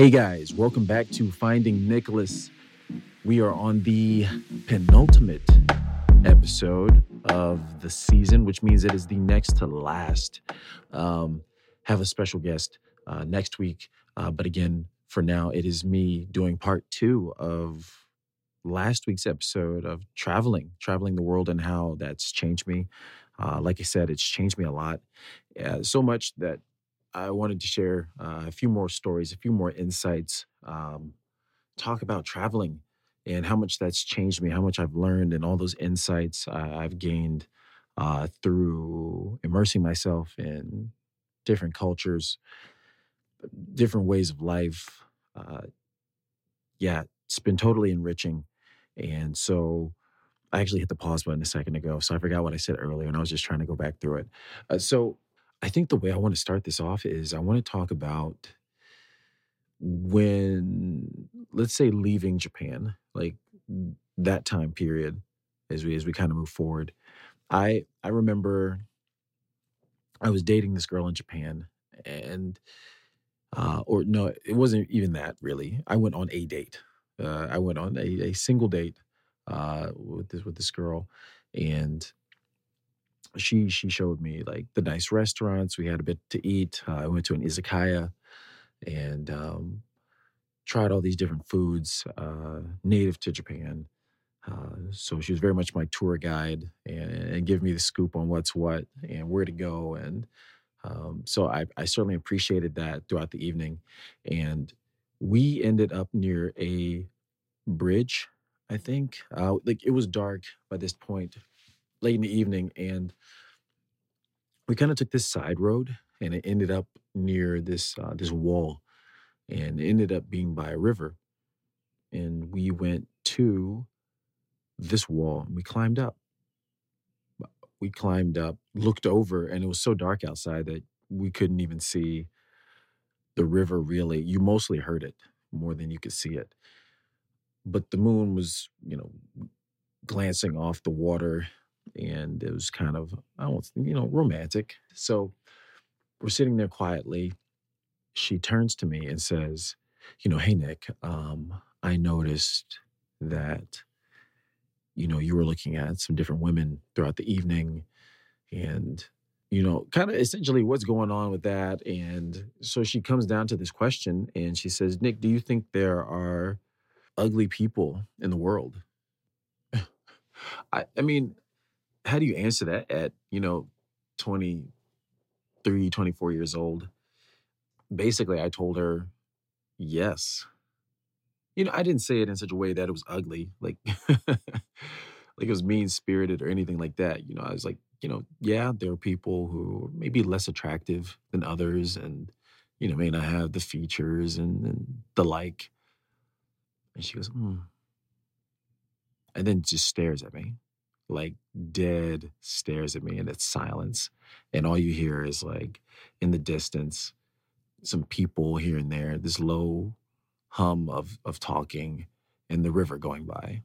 Hey guys, welcome back to Finding Nicholas. We are on the penultimate episode of the season, which means it is the next to last. Um, have a special guest uh, next week, uh, but again, for now, it is me doing part two of last week's episode of traveling, traveling the world, and how that's changed me. Uh, like I said, it's changed me a lot, uh, so much that I wanted to share uh, a few more stories, a few more insights, um, talk about traveling and how much that's changed me, how much I've learned, and all those insights uh, I've gained uh, through immersing myself in different cultures, different ways of life. Uh, yeah, it's been totally enriching. And so I actually hit the pause button a second ago. So I forgot what I said earlier and I was just trying to go back through it. Uh, so I think the way I want to start this off is I want to talk about when, let's say, leaving Japan, like that time period as we as we kind of move forward. I I remember I was dating this girl in Japan and uh or no, it wasn't even that really. I went on a date. Uh, I went on a, a single date uh, with this with this girl, and she she showed me like the nice restaurants. We had a bit to eat. Uh, I went to an izakaya and um, tried all these different foods uh, native to Japan. Uh, so she was very much my tour guide and, and give me the scoop on what's what and where to go. And um, so I, I certainly appreciated that throughout the evening. And we ended up near a bridge, I think. Uh, like it was dark by this point, late in the evening, and we kind of took this side road, and it ended up near this uh, this wall, and it ended up being by a river. And we went to this wall, and we climbed up. We climbed up, looked over, and it was so dark outside that we couldn't even see the river really. You mostly heard it more than you could see it but the moon was, you know, glancing off the water and it was kind of, I don't, you know, romantic. So we're sitting there quietly. She turns to me and says, you know, hey, Nick, um, I noticed that, you know, you were looking at some different women throughout the evening and, you know, kind of essentially what's going on with that. And so she comes down to this question and she says, Nick, do you think there are ugly people in the world. I, I mean, how do you answer that at, you know, 23, 24 years old? Basically, I told her, yes. You know, I didn't say it in such a way that it was ugly, like, like it was mean spirited or anything like that. You know, I was like, you know, yeah, there are people who may be less attractive than others and, you know, may not have the features and, and the like. And she goes, hmm. And then just stares at me, like dead stares at me, and it's silence. And all you hear is like in the distance, some people here and there, this low hum of, of talking, and the river going by.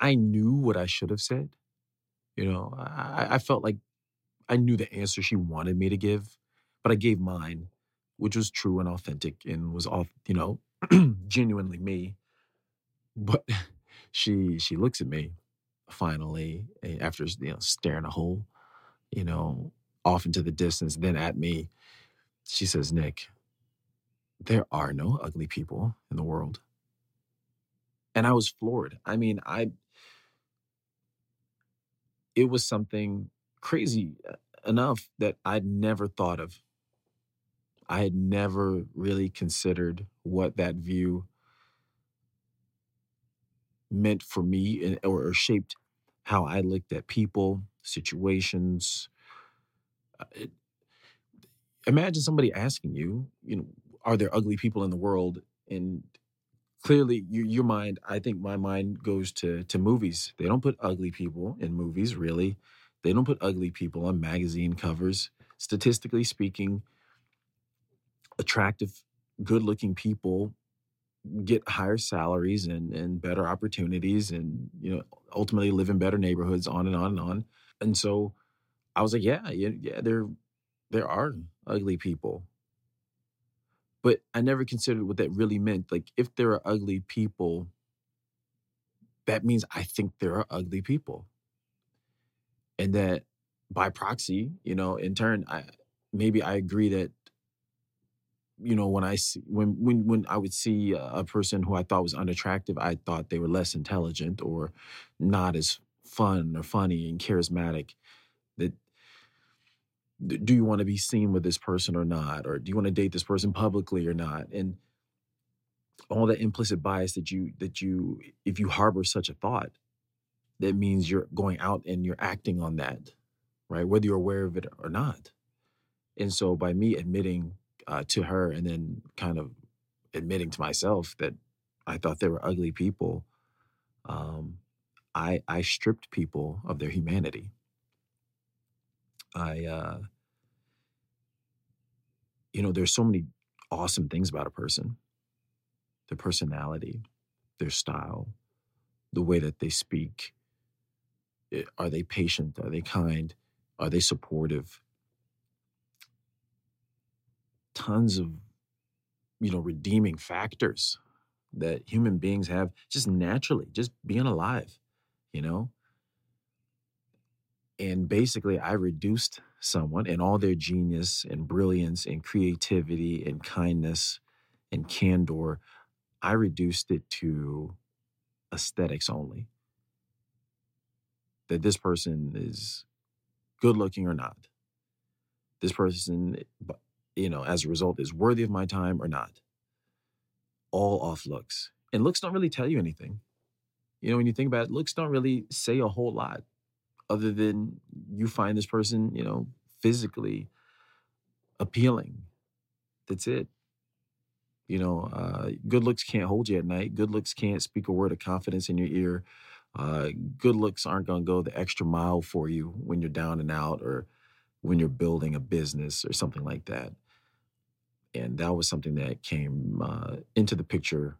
I knew what I should have said. You know, I, I felt like I knew the answer she wanted me to give, but I gave mine which was true and authentic and was all you know genuinely me but she she looks at me finally eh, after you know staring a hole you know off into the distance then at me. She says nick there are no ugly people in the world. And i was floored. I mean i it was something crazy uh, enough that i'd never thought of. I had never really considered what that view meant for me or, or shaped how I looked at people, situations. Uh, it, imagine somebody asking you, you know, are there ugly people in the world? And clearly, your, your mind, I think my mind goes to to movies. They don't put ugly people in movies, really. They don't put ugly people on magazine covers. Statistically speaking, attractive, good looking people get higher salaries and, and better opportunities and, you know, ultimately live in better neighborhoods, on and on and on. And so I was like, yeah, yeah, yeah, there, there are ugly people. But I never considered what that really meant. Like, if there are ugly people, that means I think there are ugly people. And that by proxy, you know, in turn, I maybe I agree that, you know, when I see when when when I would see a person who I thought was unattractive, I thought they were less intelligent or not as fun or funny and charismatic. That do you want to be seen with this person or not? Or do you want to date this person publicly or not? And all that implicit bias that you that you if you harbor such a thought, that means you're going out and you're acting on that, right? Whether you're aware of it or not. And so by me admitting uh, to her and then kind of admitting to myself that I thought they were ugly people, um, I I stripped people of their humanity. I uh, you know, there's so many awesome things about a person, their personality, their style, the way that they speak. Eh, Are they patient? Are they kind? Are they supportive? Tons of, you know, redeeming factors that human beings have just naturally, just being alive, you know? And basically, I reduced someone and all their genius and brilliance and creativity and kindness and candor, I reduced it to aesthetics only. That this person is good looking or not. This person, eh, bu- you know, as a result, is worthy of my time or not. All off looks. And looks don't really tell you anything. You know, when you think about it, looks don't really say a whole lot other than you find this person, you know, physically appealing. That's it. You know, uh, good looks can't hold you at night. Good looks can't speak a word of confidence in your ear. Uh, good looks aren't going to go the extra mile for you when you're down and out or when you're building a business or something like that. And that was something that came uh, into the picture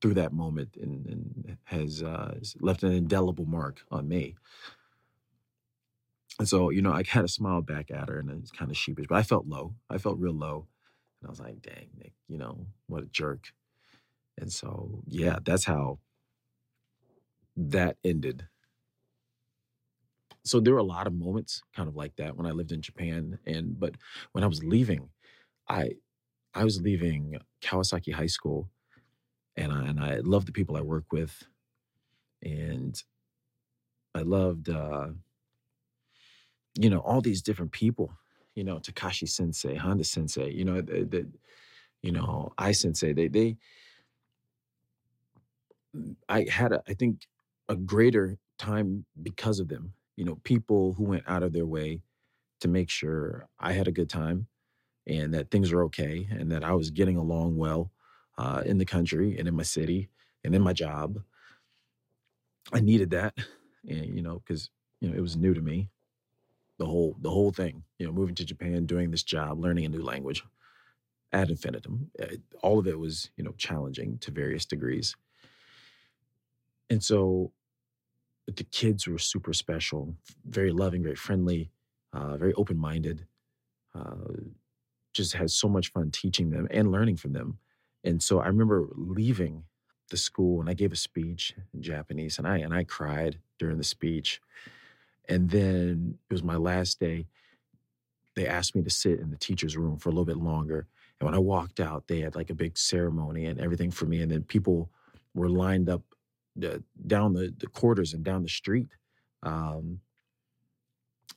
through that moment and, and has uh, left an indelible mark on me. And so, you know, I kind of smiled back at her and it's kind of sheepish, but I felt low. I felt real low. And I was like, dang, Nick, you know, what a jerk. And so, yeah, that's how that ended. So there were a lot of moments kind of like that when I lived in Japan. And but when I was leaving, I I was leaving Kawasaki High School and I and I loved the people I work with. And I loved uh, you know, all these different people, you know, Takashi Sensei, Honda Sensei, you know, the, the you know, I Sensei, they they I had a, I think a greater time because of them. You know, people who went out of their way to make sure I had a good time and that things were okay and that I was getting along well uh, in the country and in my city and in my job. I needed that, and you know, because you know it was new to me, the whole the whole thing. You know, moving to Japan, doing this job, learning a new language ad infinitum. Uh, All of it was you know challenging to various degrees, and so the kids were super special, very loving, very friendly, uh, very open minded. Uh, just had so much fun teaching them and learning from them. And so I remember leaving the school and I gave a speech in Japanese and I and I cried during the speech. And then it was my last day. They asked me to sit in the teacher's room for a little bit longer. And when I walked out, they had like a big ceremony and everything for me. And then people were lined up uh, down the, the quarters and down the street. Um,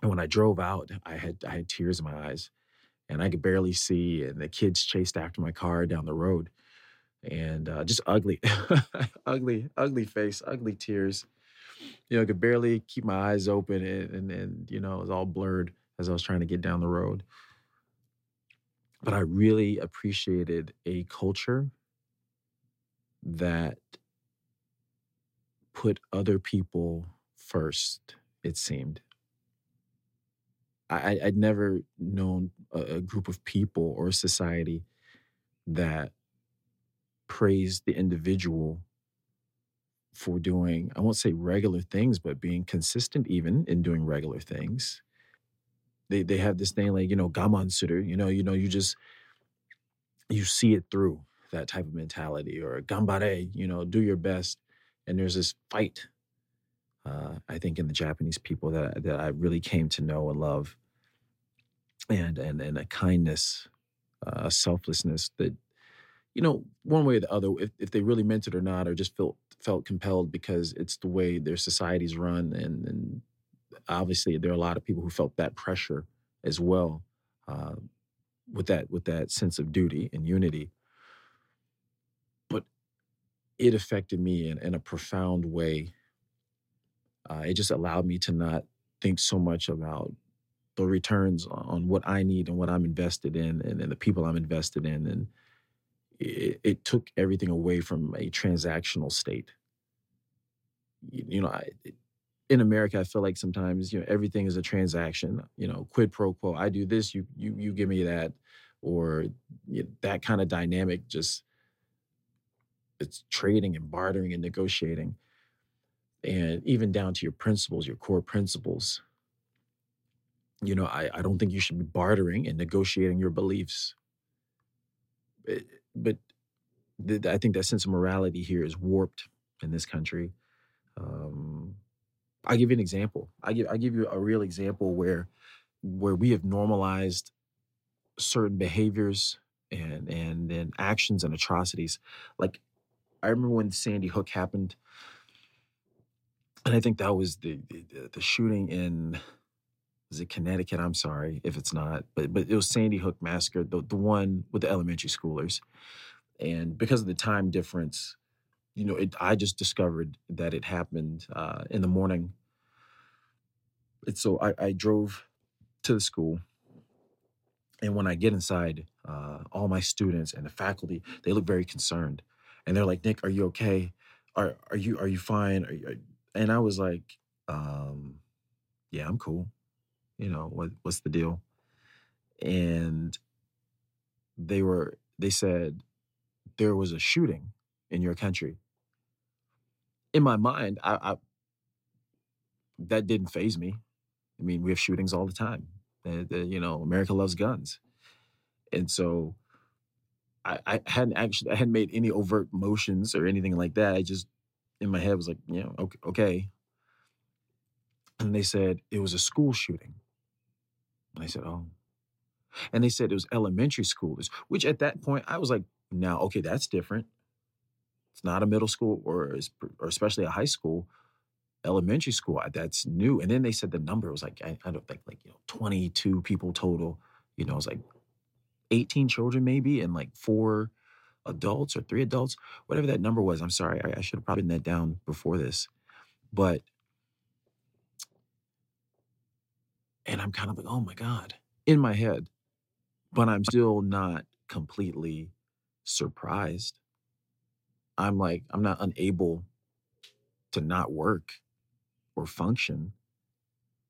and when I drove out, I had I had tears in my eyes and I could barely see. And the kids chased after my car down the road, and uh, just ugly, ugly, ugly face, ugly tears. You know, I could barely keep my eyes open, and, and and you know, it was all blurred as I was trying to get down the road. But I really appreciated a culture that put other people first. It seemed I, I'd never known a, a group of people or a society that praised the individual for doing, I won't say regular things, but being consistent even in doing regular things. They they have this thing like, you know, gaman suru, you know, you know, you just you see it through that type of mentality or gambare, you know, do your best. And there's this fight, uh, I think, in the Japanese people that that I really came to know and love, and and and a kindness, uh, a selflessness that, you know, one way or the other, if, if they really meant it or not, or just felt felt compelled because it's the way their societies run, and and obviously there are a lot of people who felt that pressure as well. Uh, with that with that sense of duty and unity. But it affected me in, in a profound way uh, it just allowed me to not think so much about the returns on what i need and what i'm invested in and, and the people i'm invested in and it, it, took everything away from a transactional state you, you know I, in America, I feel like sometimes you know everything is a transaction. You know, quid pro quo. I do this, you you you give me that, or you know, that kind of dynamic. Just it's trading and bartering and negotiating, and even down to your principles, your core principles. You know, I I don't think you should be bartering and negotiating your beliefs. But, but the, I think that sense of morality here is warped in this country. Um, I'll give you an example. I give I give you a real example where where we have normalized certain behaviors and and and actions and atrocities. Like I remember when Sandy Hook happened, and I think that was the the, the shooting in is it Connecticut? I'm sorry if it's not, but but it was Sandy Hook massacre, the the one with the elementary schoolers, and because of the time difference, you know, it, I just discovered that it happened uh, in the morning. And so I, I, drove to the school. And when I get inside, uh, all my students and the faculty, they look very concerned. And they're like, Nick, are you okay? Are, are you are you fine? Are are... And I was like, um, yeah, I'm cool. You know, what what's the deal? And they were they said there was a shooting in your country in my mind, I, I that didn't phase me. I mean, we have shootings all the time. Uh, the, you know, America loves guns, and so I, I, hadn't actually I hadn't made any overt motions or anything like that. I just in my head was like, know, okay, okay. And they said it was a school shooting. And I said, oh. And they said it was elementary schoolers, which at that point I was like, now, okay, that's different. It's not a middle school or, or especially a high school, elementary school. Uh, that's new. And then they said the number was like, I, I don't think like, you know, 22 people total. You know, it was like 18 children maybe and like four adults or three adults, whatever that number was. I'm sorry. I, I should have probably written that down before this. But, and I'm kind of like, oh my God, in my head. But I'm still not completely surprised I'm like, I'm not unable to not work or function.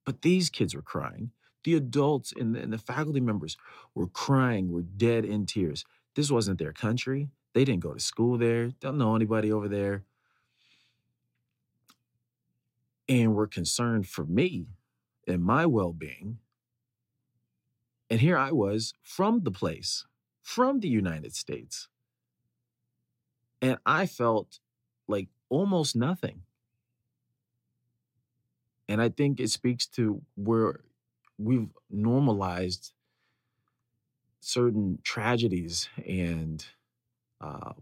But these kids were crying. The adults and the, and the faculty members were crying, were dead in tears. This wasn't their country. They didn't go to school there, don't know anybody over there. And were concerned for me and my well being. And here I was from the place, from the United States, and I felt like almost nothing. And I think it speaks to where we've normalized certain tragedies and uh,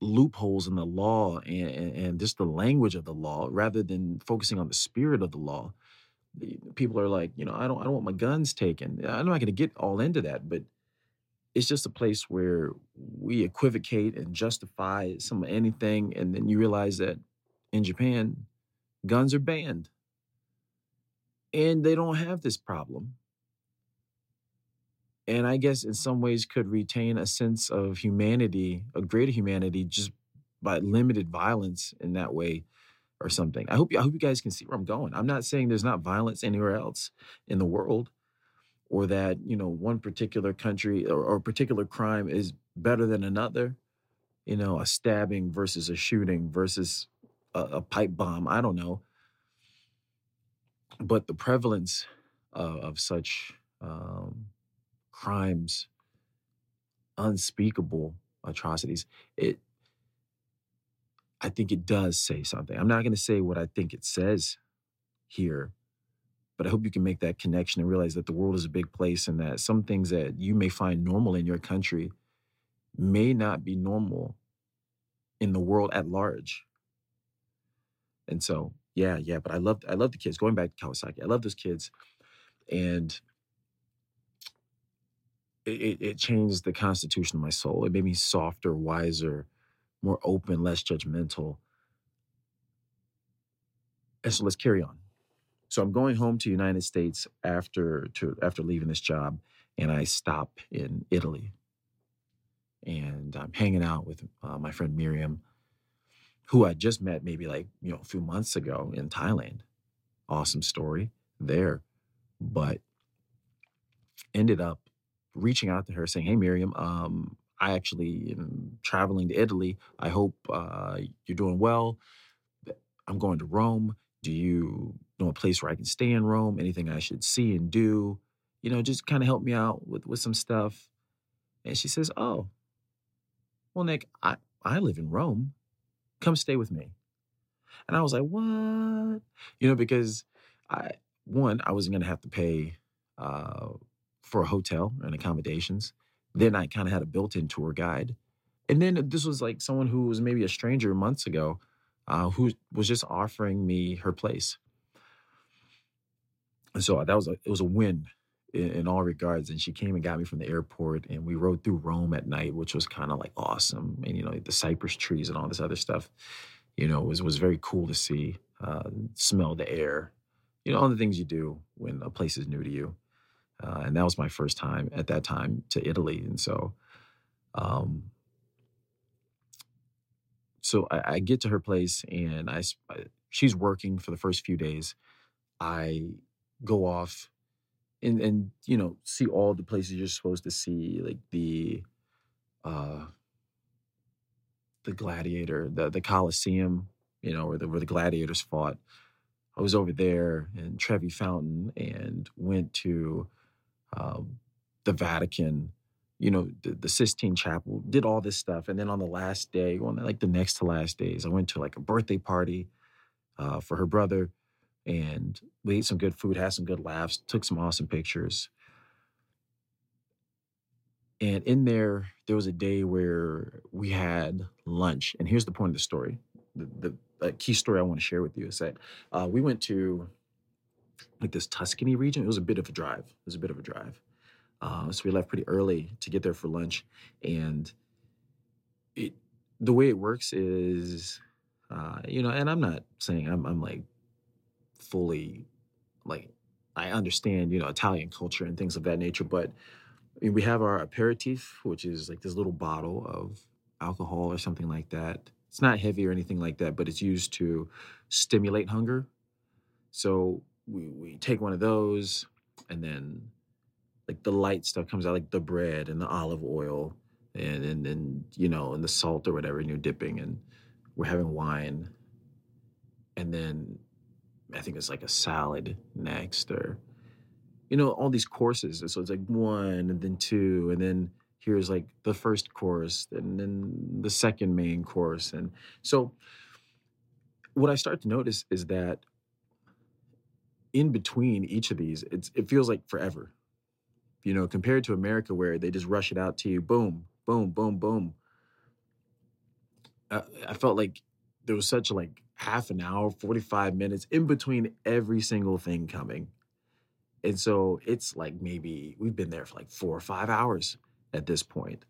loopholes in the law and, and, just the language of the law rather than focusing on the spirit of the law. People are like, you know, I don't, I don't want my guns taken. I'm not going to get all into that, but it's just a place where we equivocate and justify some anything and then you realize that in Japan guns are banned and they don't have this problem and i guess in some ways could retain a sense of humanity a greater humanity just by limited violence in that way or something. I hope i hope you guys can see where i'm going. I'm not saying there's not violence anywhere else in the world or that you know one particular country or, or a particular crime is better than another you know a stabbing versus a shooting versus a, a pipe bomb i don't know. But the prevalence of such um, crimes unspeakable atrocities. It, I think it does say something. I'm not going to say what I think it says here, but I hope you can make that connection and realize that the world is a big place and that some things that you may find normal in your country may not be normal in the world at large. And so, yeah, yeah, but I love I love the kids. Going back to Kawasaki, I love those kids, and it, it changed the constitution of my soul. It made me softer, wiser, more open, less judgmental. And so let's carry on. So I'm going home to the United States after to after leaving this job, and I stop in Italy, and I'm hanging out with uh, my friend Miriam, who I just met maybe like you know a few months ago in Thailand. Awesome story there, but ended up reaching out to her saying, "Hey Miriam, um, I actually am traveling to Italy. I hope uh, you're doing well. I'm going to Rome. Do you know a place where I can stay in Rome? Anything I should see and do? You know, just kind of help me out with with some stuff." And she says, "Oh, well, Nick, I I live in Rome. Come stay with me." And I was like, "What?" You know, because I one I wasn't going to have to pay. Uh, for a hotel and accommodations. Then I kind of had a built-in tour guide. And then this was like someone who was maybe a stranger months ago, uh, who was just offering me her place. And so that was a, it was a win in, in, all regards. And she came and got me from the airport, and we rode through Rome at night, which was kind of like awesome. And you know the cypress trees and all this other stuff, you know, was was very cool to see. Uh, smell the air, you know, all the things you do when a place is new to you. Uh, and that was my first time at that time to Italy. And so, um, so I, I get to her place and I, she's working for the first few days. I go off and, and, you know, see all the places you're supposed to see, like the, uh, the gladiator, the, the Colosseum, you know, where the, where the gladiators fought. I was over there in Trevi Fountain and went to um, the Vatican, you know, the, the Sistine Chapel, did all this stuff. And then on the last day, on like the next to last days, I went to like a birthday party uh, for her brother and we ate some good food, had some good laughs, took some awesome pictures. And in there, there was a day where we had lunch. And here's the point of the story. The, the key story I want to share with you is that uh, we went to like this Tuscany region. It was a bit of a drive. It was a bit of a drive. Uh, so we left pretty early to get there for lunch, and it the way it works is, uh, you know, and I'm not saying I'm I'm like fully like I understand you know Italian culture and things of that nature, but we have our aperitif, which is like this little bottle of alcohol or something like that. It's not heavy or anything like that, but it's used to stimulate hunger. So we we take one of those and then like the light stuff comes out like the bread and the olive oil and and then you know and the salt or whatever and you're dipping and we're having wine. And then I think it's like a salad next or you know all these courses so it's like one and then two and then here's like the first course and then the second main course and so what I start to notice is that in between each of these, it feels like forever. You know, compared to America where they just rush it out to you, boom, boom, boom, boom. I, I felt like there was such like half an hour, 45 minutes in between every single thing coming. And so it's like maybe we've been there for like four or five hours at this point.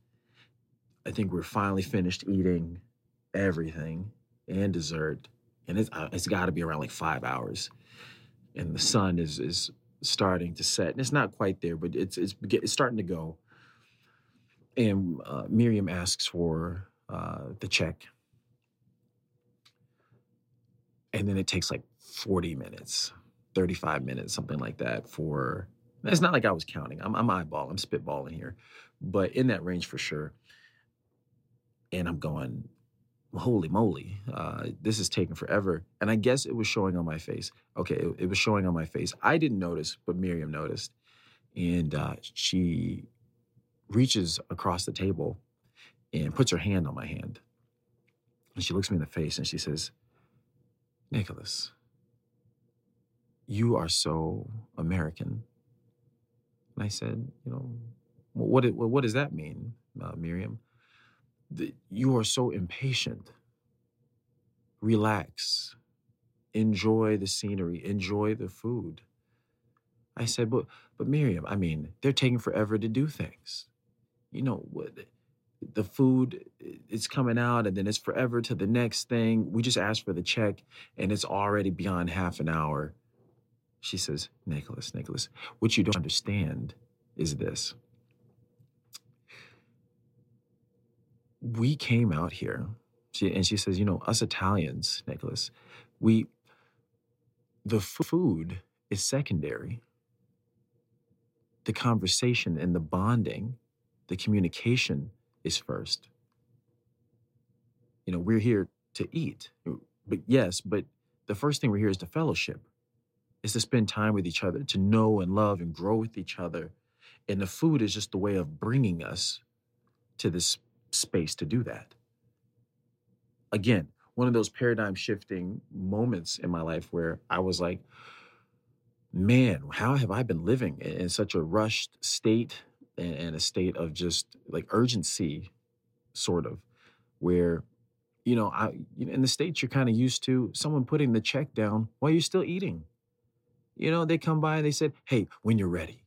I think we're finally finished eating everything and dessert. And it's, uh, it's got to be around like five hours and the sun is is starting to set. And it's not quite there, but it's it's, it's starting to go. And uh, Miriam asks for uh, the check, and then it takes like forty minutes, thirty-five minutes, something like that. For it's not like I was counting. I'm, I'm eyeball. I'm spitballing here, but in that range for sure. And I'm going, holy moly, uh, this is taking forever. And I guess it was showing on my face. Okay, it, it was showing on my face. I didn't notice, but Miriam noticed. And uh, she reaches across the table and puts her hand on my hand. And she looks me in the face and she says, Nicholas, you are so American. And I said, you know, what, what does that mean, uh, Miriam? You are so impatient. Relax. Enjoy the scenery. Enjoy the food. I said, but, but Miriam, I mean, they're taking forever to do things. You know, what the food is coming out and then it's forever to the next thing. We just asked for the check and it's already beyond half an hour. She says, Nicholas, Nicholas, what you don't understand is this. We came out here, she, and she says, you know, us Italians, Nicholas, we, the food is secondary. The conversation and the bonding, the communication is first. You know, we're here to eat, but yes, but the first thing we're here is to fellowship, is to spend time with each other, to know and love and grow with each other. And the food is just the way of bringing us to this space to do that. Again, one of those paradigm shifting moments in my life where I was like, man, how have I been living in such a rushed state and, a state of just like urgency, sort of, where you know, I in the states you're kind of used to someone putting the check down while you're still eating. You know, they come by and they said, "Hey, when you're ready,"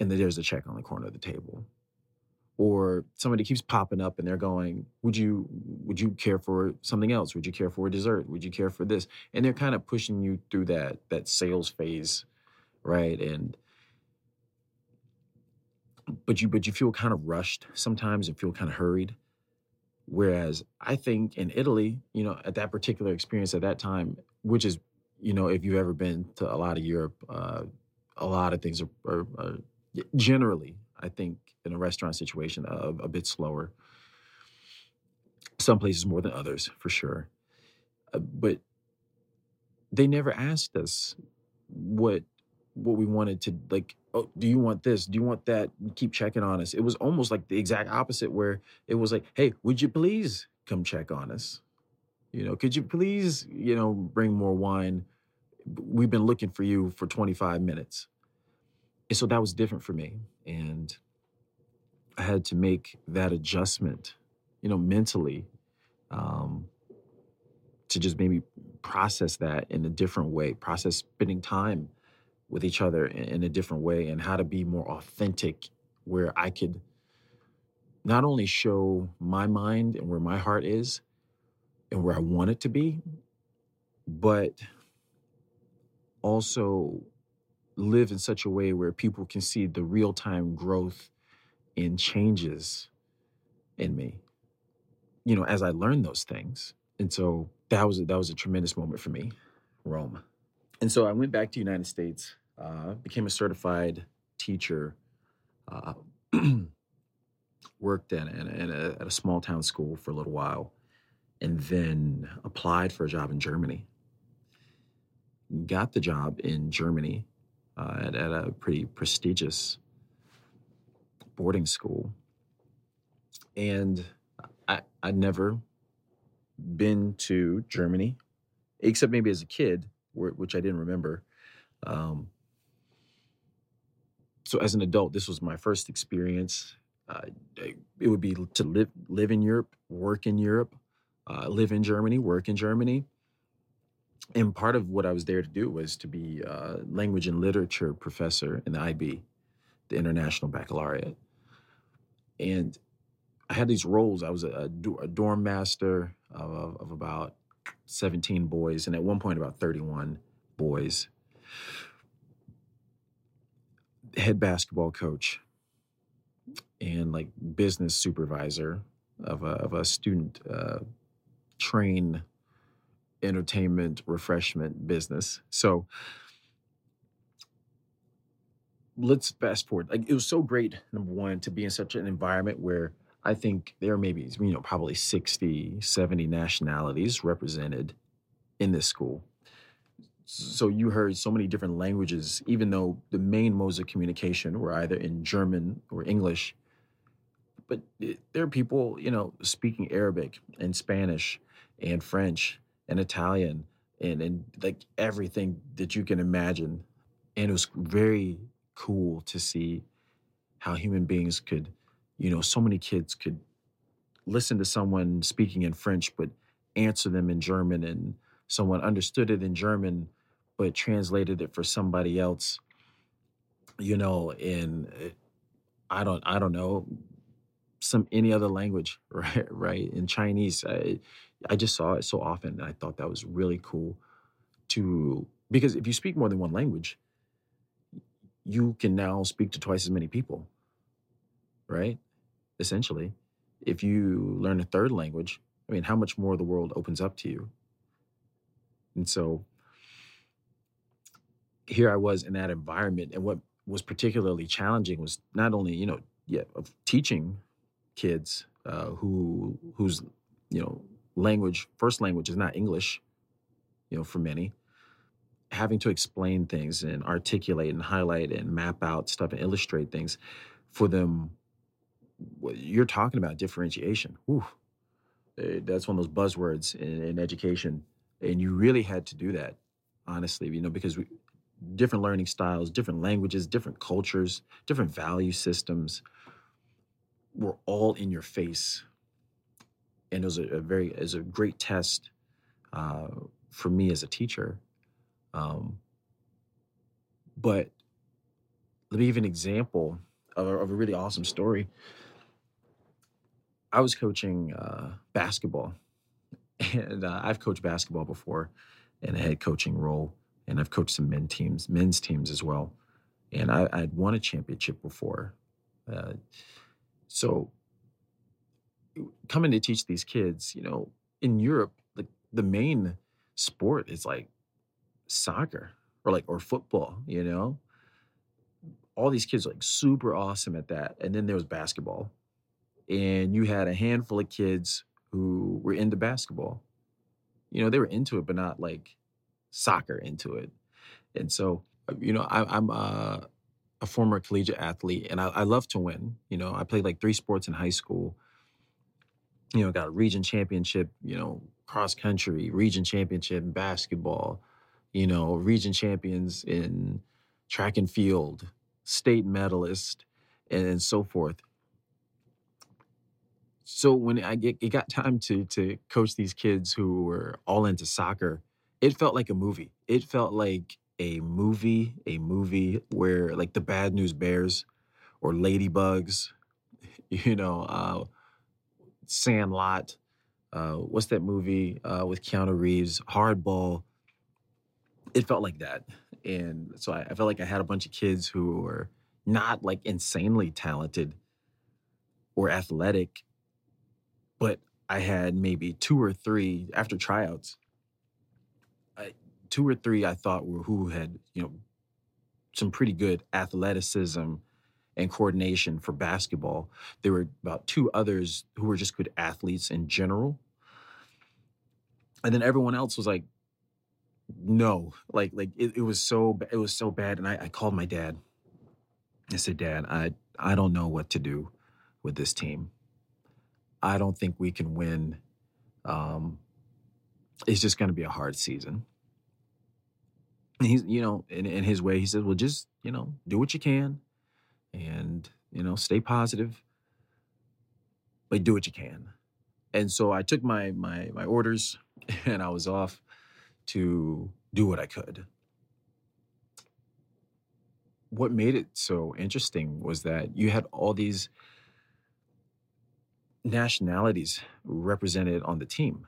and then there's a check on the corner of the table. Or somebody keeps popping up and they're going, "Would you would you care for something else? Would you care for a dessert? Would you care for this?" And they're kind of pushing you through that that sales phase, right? And but you but you feel kind of rushed sometimes and feel kind of hurried whereas i think in italy you know at that particular experience at that time which is you know if you've ever been to a lot of europe uh, a lot of things are, are, are, generally i think in a restaurant situation a, a, bit slower. Some places more than others for sure. Uh, but they never asked us what what we wanted to like oh do you want this? Do you want that? Keep checking on us. It was almost like the exact opposite where it was like hey would you please come check on us? You know could you please you know bring more wine? We've been looking for you for 25 minutes and so that was different for me and i had to make that adjustment you know mentally um to just maybe process that in a different way process spending time with each other in, a different way and how to be more authentic where I could not only show my mind and where my heart is and where I want it to be, but also live in such a way where people can see the real time growth and changes in me. You know, as I learned those things. And so that was a, that was a tremendous moment for me, Rome. And so I went back to the United States uh, became a certified teacher, uh, worked in a, at a small town school for a little while, and then applied for a job in Germany. Got the job in Germany uh, at, at a pretty prestigious boarding school. And I, I'd never been to Germany, except maybe as a kid, which I didn't remember. Um, so as an adult, this was my first experience. Uh, it would be to live live in Europe, work in Europe, uh, live in Germany, work in Germany. And part of what I was there to do was to be a language and literature professor in the IB, the International Baccalaureate. And I had these roles. I was a, a dorm master of, of about 17 boys, and at one point, about 31 boys head basketball coach and like business supervisor of a, of a student uh, train entertainment refreshment business. So let's fast forward. Like it was so great, number one, to be in such an environment where I think there are maybe, you know, probably 60, 70 nationalities represented in this school. so you heard so many different languages, even though the main modes of communication were either in German or English. But eh, there are people, you know, speaking Arabic and Spanish and French and Italian and and like everything that you can imagine. And it was very cool to see how human beings could, you know, so many kids could listen to someone speaking in French but answer them in German and someone understood it in German but translated it for somebody else you know in eh, I don't I don't know some any other language right right in Chinese I I just saw it so often and I thought that was really cool to because if you speak more than one language you can now speak to twice as many people right? Essentially if you learn a third language I mean how much more the world opens up to you? And so here I was in that environment, and what was particularly challenging was not only you know yeah of teaching kids uh, who whose you know language first language is not English, you know for many, having to explain things and articulate and highlight and map out stuff and illustrate things for them. You're talking about differentiation. Whew. Eh, that's one of those buzzwords in, in education, and you really had to do that honestly, you know, because we, different learning styles, different languages, different cultures, different value systems were all in your face. And it was a, a very, it was a great test uh, for me as a teacher. Um, but let me give an example of a, of a really awesome story. I was coaching uh, basketball, and uh, I've coached basketball before in a head coaching role and I've coached some men teams, men's teams as well. And I, I'd won a championship before. Uh, so coming to teach these kids, you know, in Europe, like the main sport is like soccer or like or football, you know. All these kids are like super awesome at that. And then there was basketball. And you had a handful of kids who were into basketball. You know, they were into it, but not like soccer into it. And so, uh, you know, I, am a, a, former collegiate athlete and I, I, love to win. You know, I played like three sports in high school. You know, got a region championship, you know, cross country, region championship in basketball, you know, region champions in track and field, state medalist, and, and so forth. So when I get it got time to to coach these kids who were all into soccer, it felt like a movie. It felt like a movie, a movie where like the Bad News Bears or Ladybugs, you know, uh, Sandlot. Uh, what's that movie uh, with Keanu Reeves? Hardball. It felt like that, and so I, I felt like I had a bunch of kids who were not like insanely talented or athletic, but I had maybe two or three after tryouts two or three I thought were who had, you know, some pretty good athleticism and coordination for basketball. There were about two others who were just good athletes in general. And then everyone else was like, no, like like it, it was so it was so bad. And I, I called my dad. I said, Dad, I I don't know what to do with this team. I don't think we can win. Um, it's just going to be a hard season he's you know in, in his way he says well just you know do what you can and you know stay positive but do what you can. And so i took my my my orders and i was off to do what i could. What made it so interesting was that you had all these nationalities represented on the team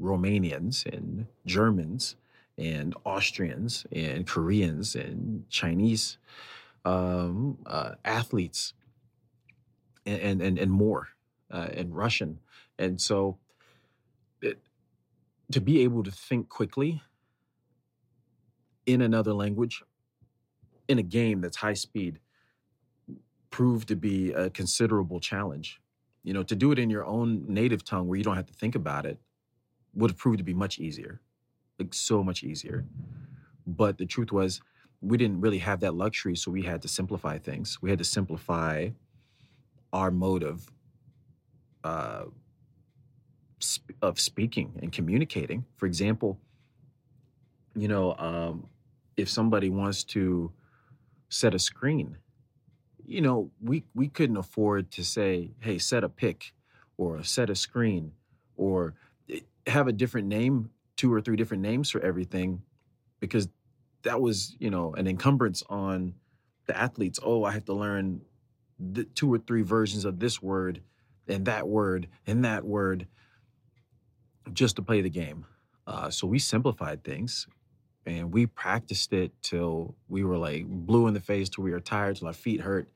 romanians and germans and Austrians and Koreans and Chinese um, uh, athletes and, and, and more, uh, and Russian. And so it, to be able to think quickly in another language in a game that's high speed proved to be a considerable challenge. You know, to do it in your own native tongue where you don't have to think about it would have proved to be much easier like so much easier. But the truth was, we didn't really have that luxury, so we had to simplify things. We had to simplify our mode of uh, sp- of speaking and communicating. For example, you know, um, if somebody wants to set a screen, you know, we we couldn't afford to say, "Hey, set a pick," or "set a screen," or eh, have a different name, two or three different names for everything, because that was, you know, an encumbrance on the athletes. Oh, I have to learn the two or three versions of this word and that word and that word just to play the game. Uh, so we simplified things and we practiced it till we were like blue in the face, till we were tired, till our feet hurt.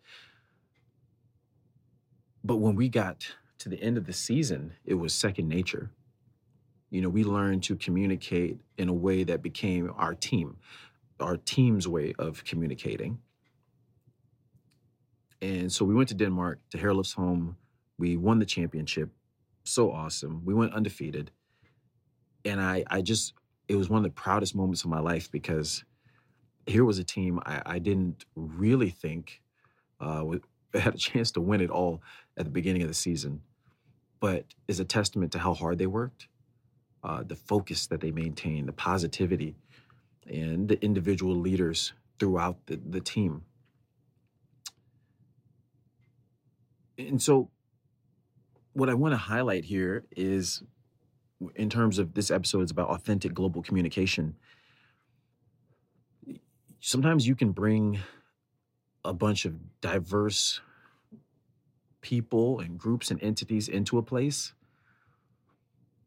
But when we got to the end of the season, it was second nature. You know, we learned to communicate in a way that became our team, our team's way of communicating. And so we went to Denmark to Herlufsholm. We won the championship. So awesome. We went undefeated. And I, I just, it was one of the proudest moments of my life because here was a team I, I didn't really think uh, had a chance to win it all at the beginning of the season, but is a testament to how hard they worked, uh, the focus that they maintain, the positivity, and the individual leaders throughout the, the team. And so, what I want to highlight here is in terms of this episode is about authentic global communication. Sometimes you can bring a bunch of diverse people and groups and entities into a place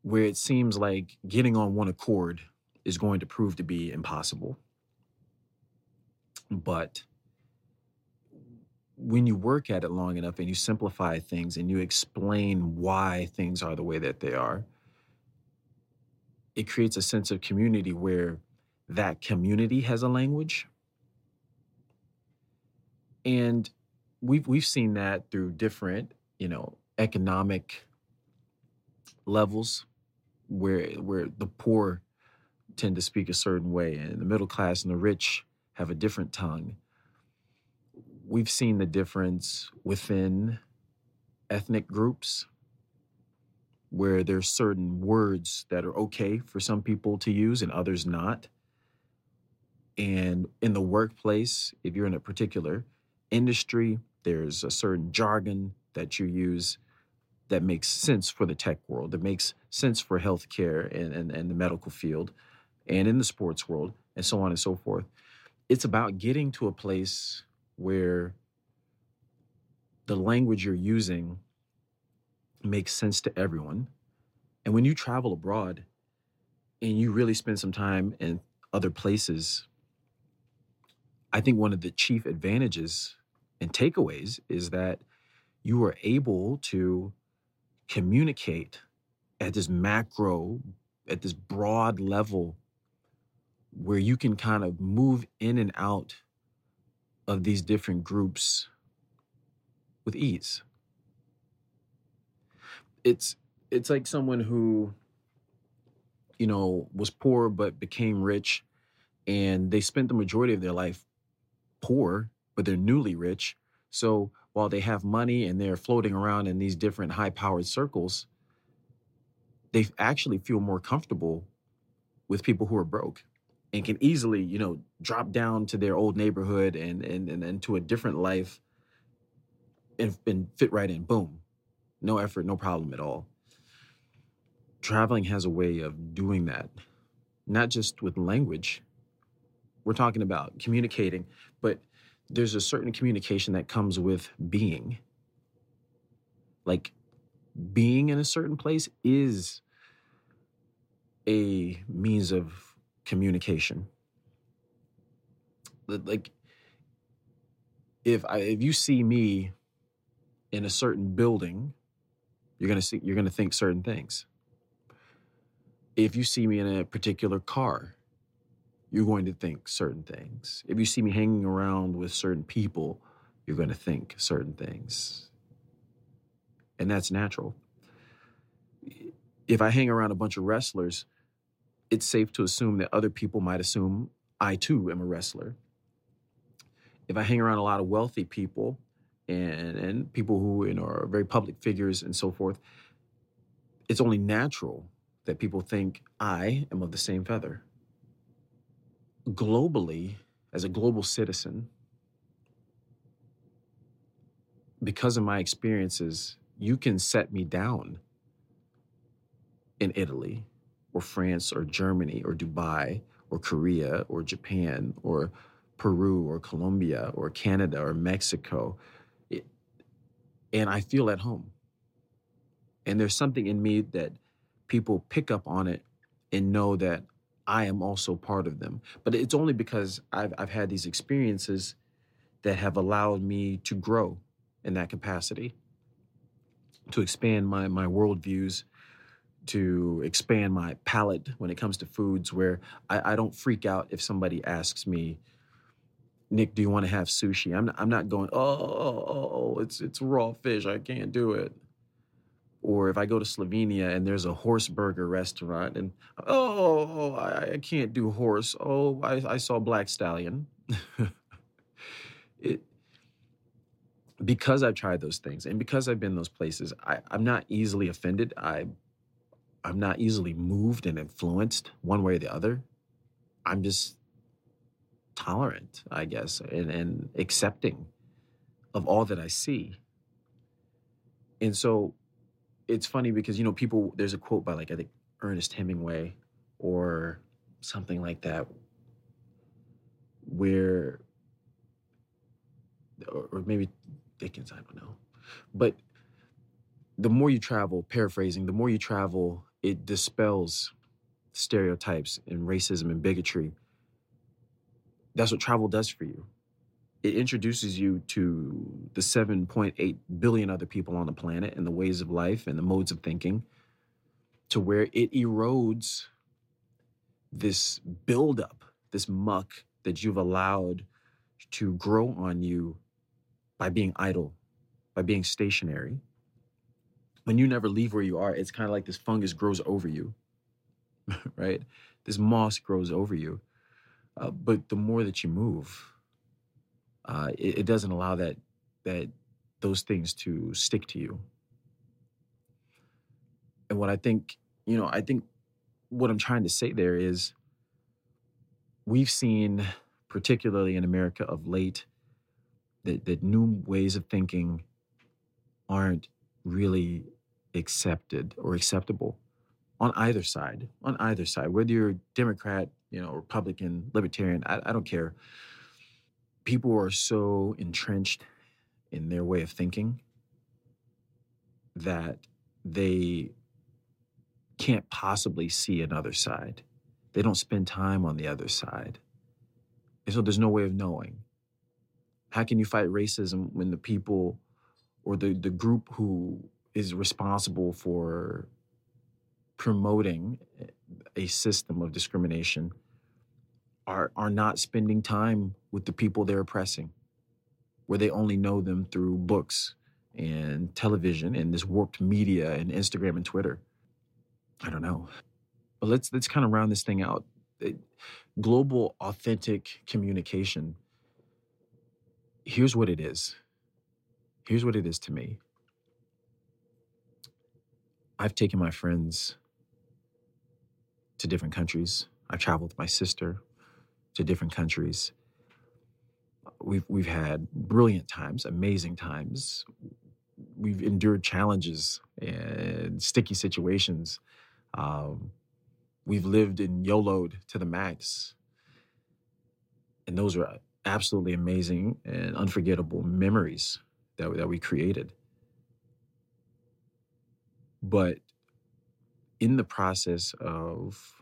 where it seems like getting on one accord is going to prove to be impossible. But when you work at it long enough and you simplify things and you explain why things are the way that they are, it creates a sense of community where that community has a language. And we've we've seen that through different, you know, economic levels where where the poor tend to speak a certain way and the middle class and the rich have a different tongue. We've seen the difference within ethnic groups where there's certain words that are okay for some people to use and others not. And in the workplace, if you're in a particular industry, there's a certain jargon that you use that makes sense for the tech world, that makes sense for healthcare and, and, and the medical field and in the sports world and so on and so forth. It's about getting to a place where the language you're using makes sense to everyone. And when you travel abroad and you really spend some time in other places, I think one of the chief advantages and takeaways is that you are able to communicate at this macro, at this broad level where you can kind of move in and out of these different groups with ease. It's it's like someone who you know was poor but became rich and they spent the majority of their life poor but they're newly rich so while they have money and they're floating around in these different high powered circles they actually feel more comfortable with people who are broke and can easily you know drop down to their old neighborhood and and and, and to a different life and, and fit right in boom no effort, no problem at all. Traveling has a way of doing that, not just with language. We're talking about communicating, but there's a certain communication that comes with being. Like being in a certain place is a means of communication. Like if I if you see me in a certain building you're gonna see you're gonna think certain things. If you see me in a particular car, you're going to think certain things. If you see me hanging around with certain people, you're going to think certain things. And that's natural. If I hang around a bunch of wrestlers, it's safe to assume that other people might assume I too am a wrestler. If I hang around a lot of wealthy people and and people who you know are very public figures and so forth, it's only natural that people think I am of the same feather. Globally, as a global citizen, because of my experiences, you can set me down in Italy or France or Germany or Dubai or Korea or Japan or Peru or Colombia or Canada or Mexico. It- and I feel at home. And there's something in me that people pick up on it and know that I am also part of them. But it's only because I've, I've had these experiences that have allowed me to grow in that capacity, to expand my, my worldviews, to expand my palate when it comes to foods, where I, I don't freak out if somebody asks me, Nick, do you want to have sushi? I'm not, I'm not going, oh, oh, oh, oh, it's, it's raw fish. I can't do it. Or if I go to Slovenia and there's a horse burger restaurant and, oh, I, I can't do horse. Oh, I, I saw black stallion. it, because I've tried those things and because I've been those places, I, I'm not easily offended. I I'm not easily moved and influenced one way or the other. I'm just tolerant, I guess, and, and accepting of all that I see. And so it's funny because, you know, people, there's a quote by like, I think Ernest Hemingway or something like that, where, or, maybe Dickens, I don't know. But the more you travel, paraphrasing, the more you travel, it dispels stereotypes and racism and bigotry. That's what travel does for you. It introduces you to the 7.8 billion other people on the planet and the ways of life and the modes of thinking to where it erodes this buildup, this muck that you've allowed to grow on you by being idle, by being stationary. When you never leave where you are, it's kind of like this fungus grows over you, right? This moss grows over you. Uh, but the more that you move, uh, it, it doesn't allow that that those things to stick to you. And what I think, you know, I think what I'm trying to say there is we've seen, particularly in America of late, that, that new ways of thinking aren't really accepted or acceptable on either side. On either side, whether you're Democrat, you know, Republican, Libertarian, I, I don't care. People are so entrenched in their way of thinking that they can't possibly see another side. They don't spend time on the other side. And so there's no way of knowing. How can you fight racism when the people or the, the group who is responsible for promoting a system of discrimination are, are not spending time with the people they're oppressing, where they only know them through books and television and this warped media and Instagram and Twitter? I don't know. But let's let's kind of round this thing out. It- global authentic communication. Here's what it is. Here's what it is to me. I've taken my friends to different countries. I've traveled with my sister to different countries. We've we've had brilliant times, amazing times. We've endured challenges and sticky situations. Um, we've lived in YOLO'd to the max, and those are absolutely amazing and unforgettable memories that that we created. But in the process of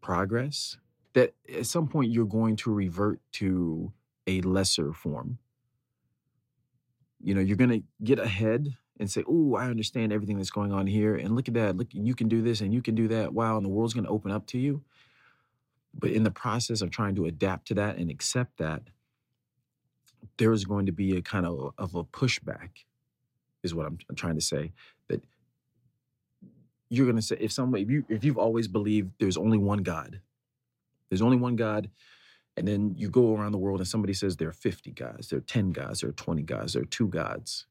progress, that at some point you're going to revert to a lesser form. You know, you're going to get ahead and say, "Oh, I understand everything that's going on here, and look at that. Look, you can do this and you can do that. Wow!" And the world's going to open up to you. But in the process of trying to adapt to that and accept that, there is going to be a kind of of a pushback, is what I'm, I'm trying to say. That you're going to say, if some if you if you've always believed there's only one God, There's only one God. And then you go around the world and somebody says there are 50 gods, there are 10 gods, there are 20 gods, there are two gods.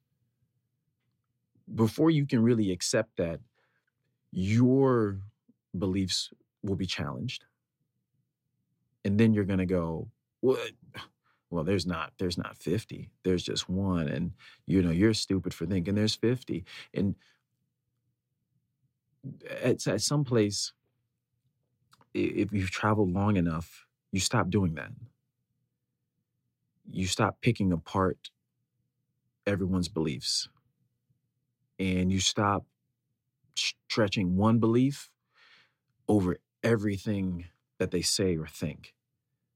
Before you can really accept that, your beliefs will be challenged. And then you're going to go, what? Well, there's not, there's not 50. There's just one. And, you know, you're stupid for thinking there's 50. And at, at some place, if you've traveled long enough, you stop doing that. You stop picking apart everyone's beliefs and you stop stretching one belief over everything that they say or think.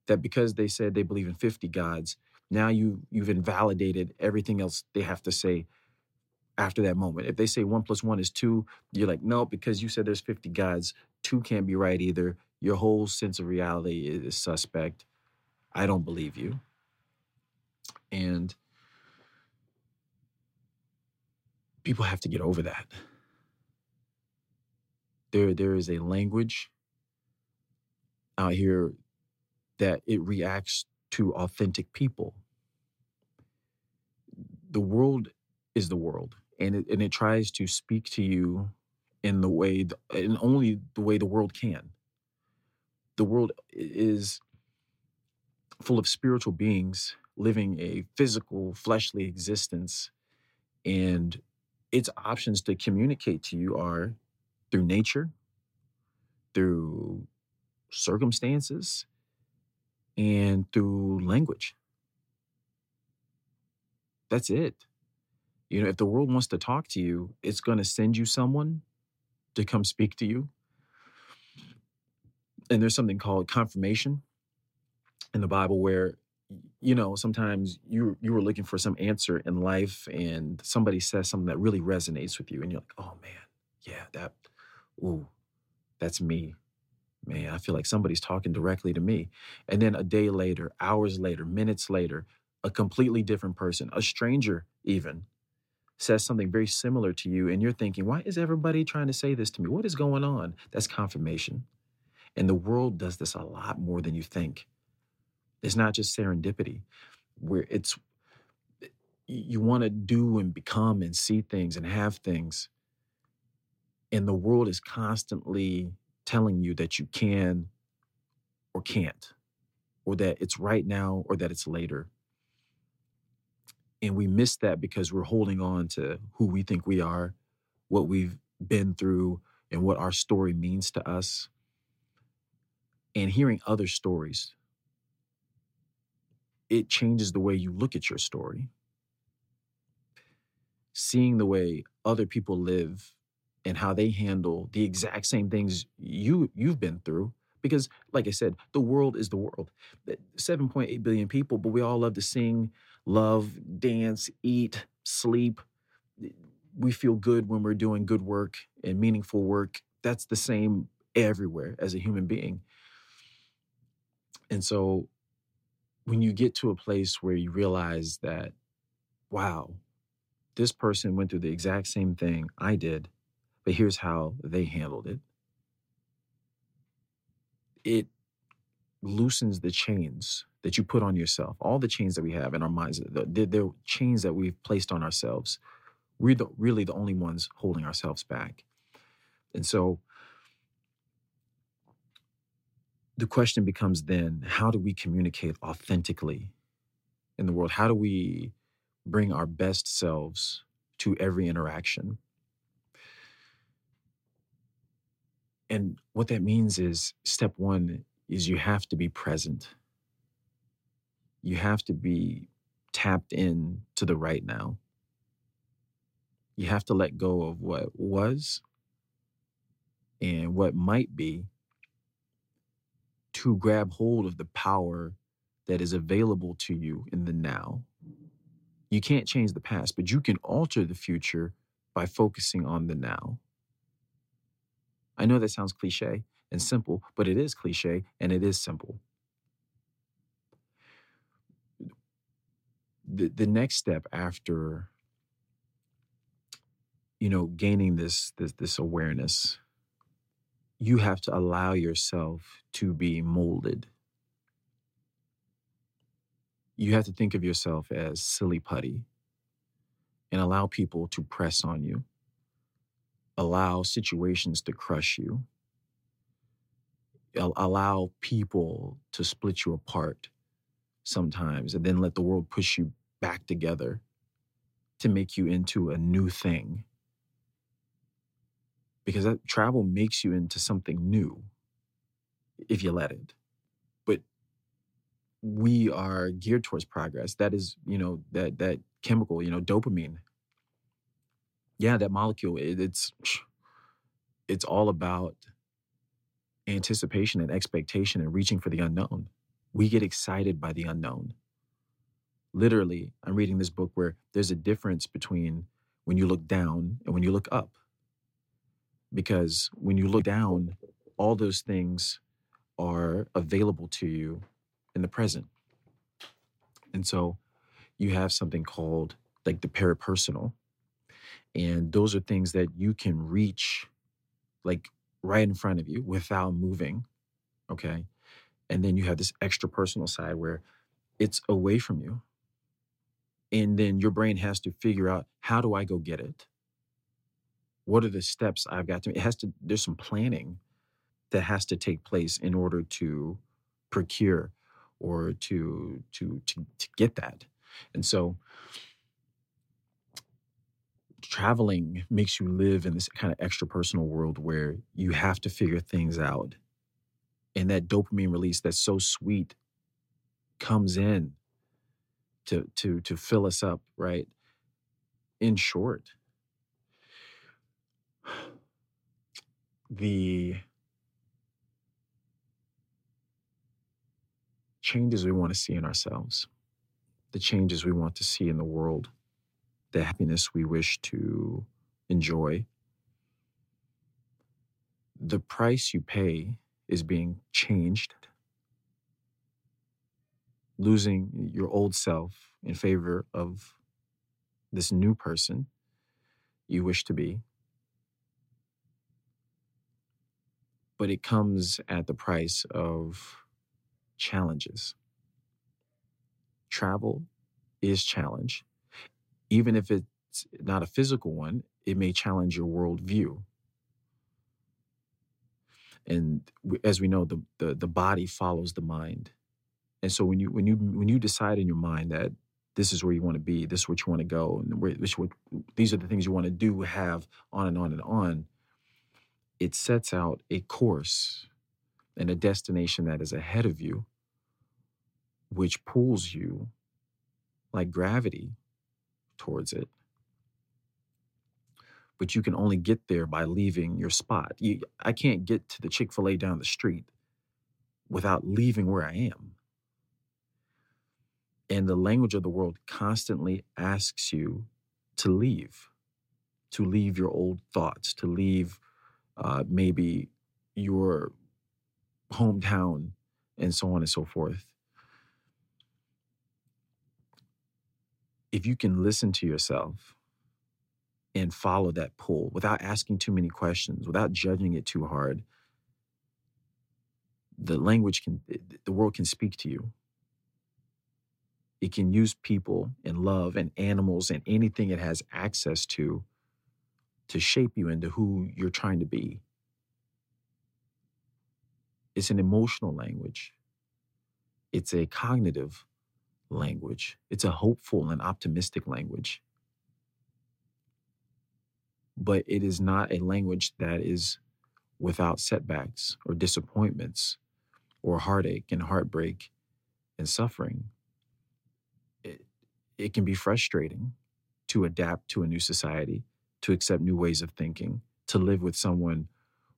That because they said they believe in 50 gods, now you you've invalidated everything else they have to say after that moment. If they say one plus one is two, you're like, no, because you said there's 50 gods, two can't be right either. Your whole sense of reality is suspect. I don't believe you. And people have to get over that. There, there is a language out here that it reacts to authentic people. The world is the world, and it, and it tries to speak to you in the way, and only the way the world can. The world is full of spiritual beings living a physical, fleshly existence, and its options to communicate to you are through nature, through circumstances, and through language. That's it. You know, if the world wants to talk to you, it's going to send you someone to come speak to you. And there's something called confirmation in the Bible where you know, sometimes you you were looking for some answer in life and somebody says something that really resonates with you and you're like, "Oh man, yeah, that ooh, that's me." Man, I feel like somebody's talking directly to me. And then a day later, hours later, minutes later, a completely different person, a stranger even, says something very similar to you and you're thinking, "Why is everybody trying to say this to me? What is going on?" That's confirmation. And the world does this a lot more than you think. It's not just serendipity, where it's eh, you want to do and become and see things and have things. And the world is constantly telling you that you can or can't, or that it's right now or that it's later. And we miss that because we're holding on to who we think we are, what we've been through, and what our story means to us. And hearing other stories it changes the way you look at your story. Seeing the way other people live and how they handle the exact same things you you've been through because like I said, the world is the world. 7.8 billion people, but we all love to sing, love, dance, eat, sleep. We feel good when we're doing good work and meaningful work. That's the same everywhere as a human being. And so when you get to a place where you realize that, wow, this person went through the exact same thing I did, but here's how they handled it. It loosens the chains that you put on yourself, all the chains that we have in our minds, the, the, the chains that we've placed on ourselves. We're the, really the only ones holding ourselves back. And so the question becomes then how do we communicate authentically in the world? How do we bring our best selves to every interaction? And what that means is step one is you have to be present. You have to be tapped in to the right now. You have to let go of what was and what might be to grab hold of the power that is available to you in the now. You can't change the past, but you can alter the future by focusing on the now. I know that sounds cliche and simple, but it is cliche and it is simple. The, the next step after you know gaining this this this awareness you have to allow yourself to be molded. You have to think of yourself as silly putty and allow people to press on you, allow situations to crush you, allow people to split you apart sometimes, and then let the world push you back together to make you into a new thing. Because that travel makes you into something new if you let it. But we are geared towards progress. That is, you know, that that chemical, you know, dopamine. Yeah, that molecule. It, it's it's all about anticipation and expectation and reaching for the unknown. We get excited by the unknown. Literally, I'm reading this book where there's a difference between when you look down and when you look up. Because when you look down, all those things are available to you in the present. And so you have something called like the peripersonal. And those are things that you can reach like right in front of you without moving. Okay. And then you have this extra personal side where it's away from you. And then your brain has to figure out how do I go get it? What are the steps I've got to? It has to, there's some planning that has to take place in order to procure or to to to, to get that. And so traveling makes you live in this kind of extra personal world where you have to figure things out. And that dopamine release that's so sweet comes in to to to fill us up, right? In short, the changes we want to see in ourselves, the changes we want to see in the world, the happiness we wish to enjoy. The price you pay is being changed, losing your old self in favor of this new person you wish to be. But it comes at the price of challenges. Travel is challenge. Even if it's not a physical one, it may challenge your worldview. And as we know, the, the the body follows the mind. And so when you when you when you decide in your mind that this is where you want to be, this is what you want to go, and where, this what, these are the things you want to do, have on and on and on, it sets out a course and a destination that is ahead of you, which pulls you like gravity towards it. But you can only get there by leaving your spot. You, I can't get to the Chick fil A down the street without leaving where I am. And the language of the world constantly asks you to leave, to leave your old thoughts, to leave uh, maybe your hometown, and so on and so forth. If you can listen to yourself and follow that pull without asking too many questions, without judging it too hard, the language can, the world can speak to you. It can use people and love and animals and anything it has access to to shape you into who you're trying to be. It's an emotional language. It's a cognitive language. It's a hopeful and optimistic language. But it is not a language that is without setbacks or disappointments or heartache and heartbreak and suffering. It, it can be frustrating to adapt to a new society, to accept new ways of thinking, to live with someone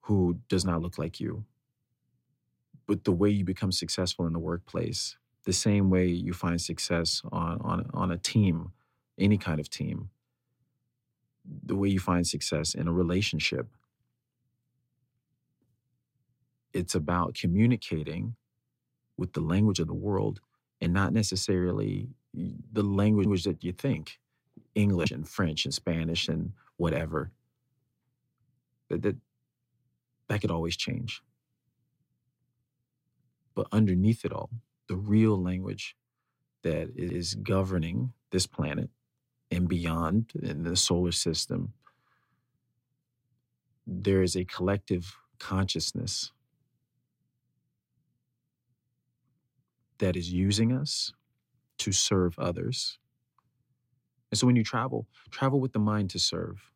who does not look like you. But the way you become successful in the workplace, the same way you find success on, on, on a team, any kind of team, the way you find success in a relationship, it's about communicating with the language of the world and not necessarily the language that you think English and French and Spanish and whatever. That, that that could always change. But underneath it all, the real language that is governing this planet and beyond in the solar system, there is a collective consciousness that is using us to serve others. And so when you travel, travel with the mind to serve.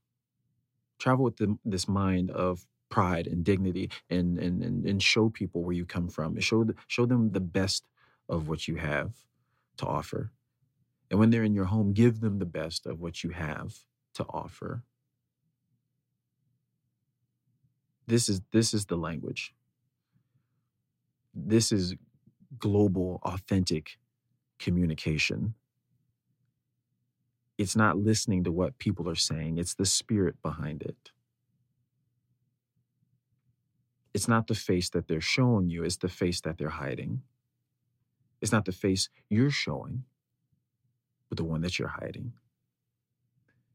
Travel with the, this mind of pride and dignity and, and, and, and show people where you come from. Show, show them the best of what you have to offer. And when they're in your home, give them the best of what you have to offer. This is this is the language. This is global, authentic communication. It's not listening to what people are saying, it's the spirit behind it. It's not the face that they're showing you, it's the face that they're hiding. It's not the face you're showing, but the one that you're hiding.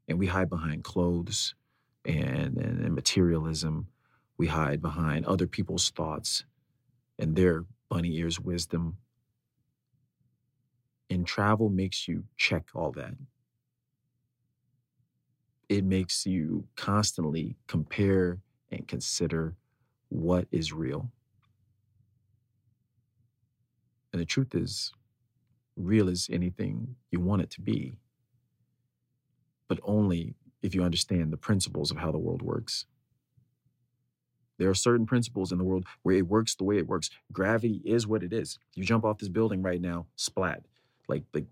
And we hide behind clothes and, and, and materialism. We hide behind other people's thoughts and their bunny ears wisdom. And travel makes you check all that. It makes you constantly compare and consider what is real. And the truth is, real is anything you want it to be, but only if you understand the principles of how the world works. There are certain principles in the world where it works the way it works. Gravity is what it is. You jump off this building right now, splat. Like like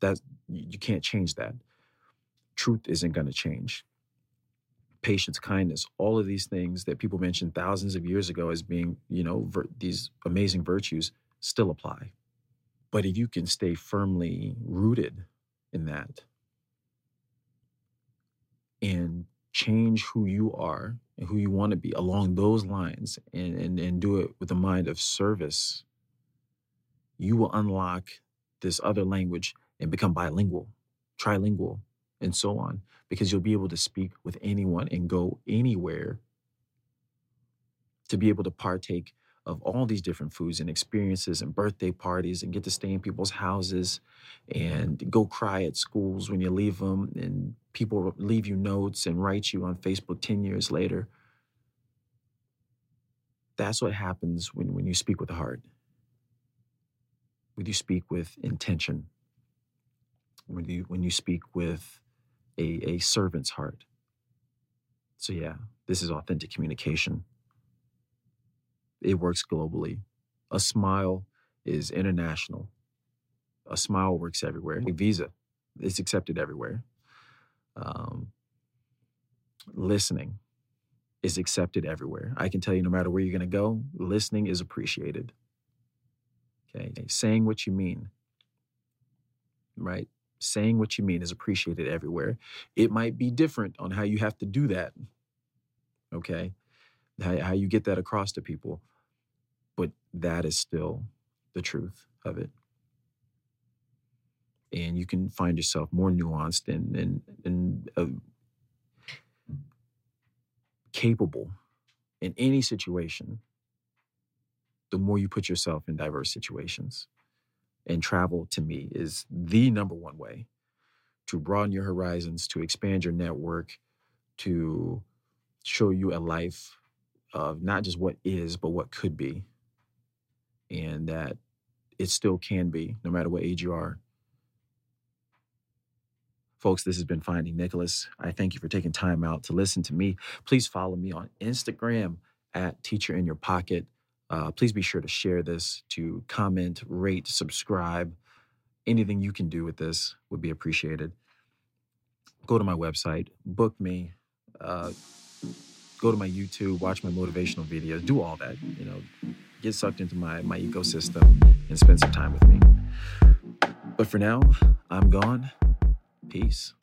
that you can't change that. Truth isn't going to change. Patience, kindness, all of these things that people mentioned thousands of years ago as being, you know, vir- these amazing virtues still apply. But if you can stay firmly rooted in that and change who you are and who you want to be along those lines and, and, and do it with a mind of service, you will unlock this other language and become bilingual, trilingual, and so on, because you'll be able to speak with anyone and go anywhere to be able to partake of all these different foods and experiences and birthday parties and get to stay in people's houses and go cry at schools when you leave them and people leave you notes and write you on Facebook 10 years later. That's what happens when, when you speak with the heart. When you speak with intention. When you when you speak with a, a servant's heart. So yeah, this is authentic communication. It works globally. A smile is international. A smile works everywhere. A visa is accepted everywhere. Um, listening is accepted everywhere. I can tell you, no matter where you're going to go, listening is appreciated. Okay. Saying what you mean, right? Saying what you mean is appreciated everywhere. It might be different on how you have to do that. Okay how, how you get that across to people. But that is still the truth of it. And you can find yourself more nuanced and, and, and uh, capable in any situation the more you put yourself in diverse situations. And travel to me is the number one way to broaden your horizons, to expand your network, to show you a life of not just what is, but what could be. And that it still can be, no matter what age you are. Folks, this has been Finding Nicholas. I thank you for taking time out to listen to me. Please follow me on Instagram at Teacher in Your Pocket. Uh, please be sure to share this, to comment, rate, subscribe. Anything you can do with this would be appreciated. Go to my website, book me. Uh, go to my YouTube, watch my motivational videos, do all that, you know, get sucked into my, my ecosystem and spend some time with me. But for now, I'm gone. Peace.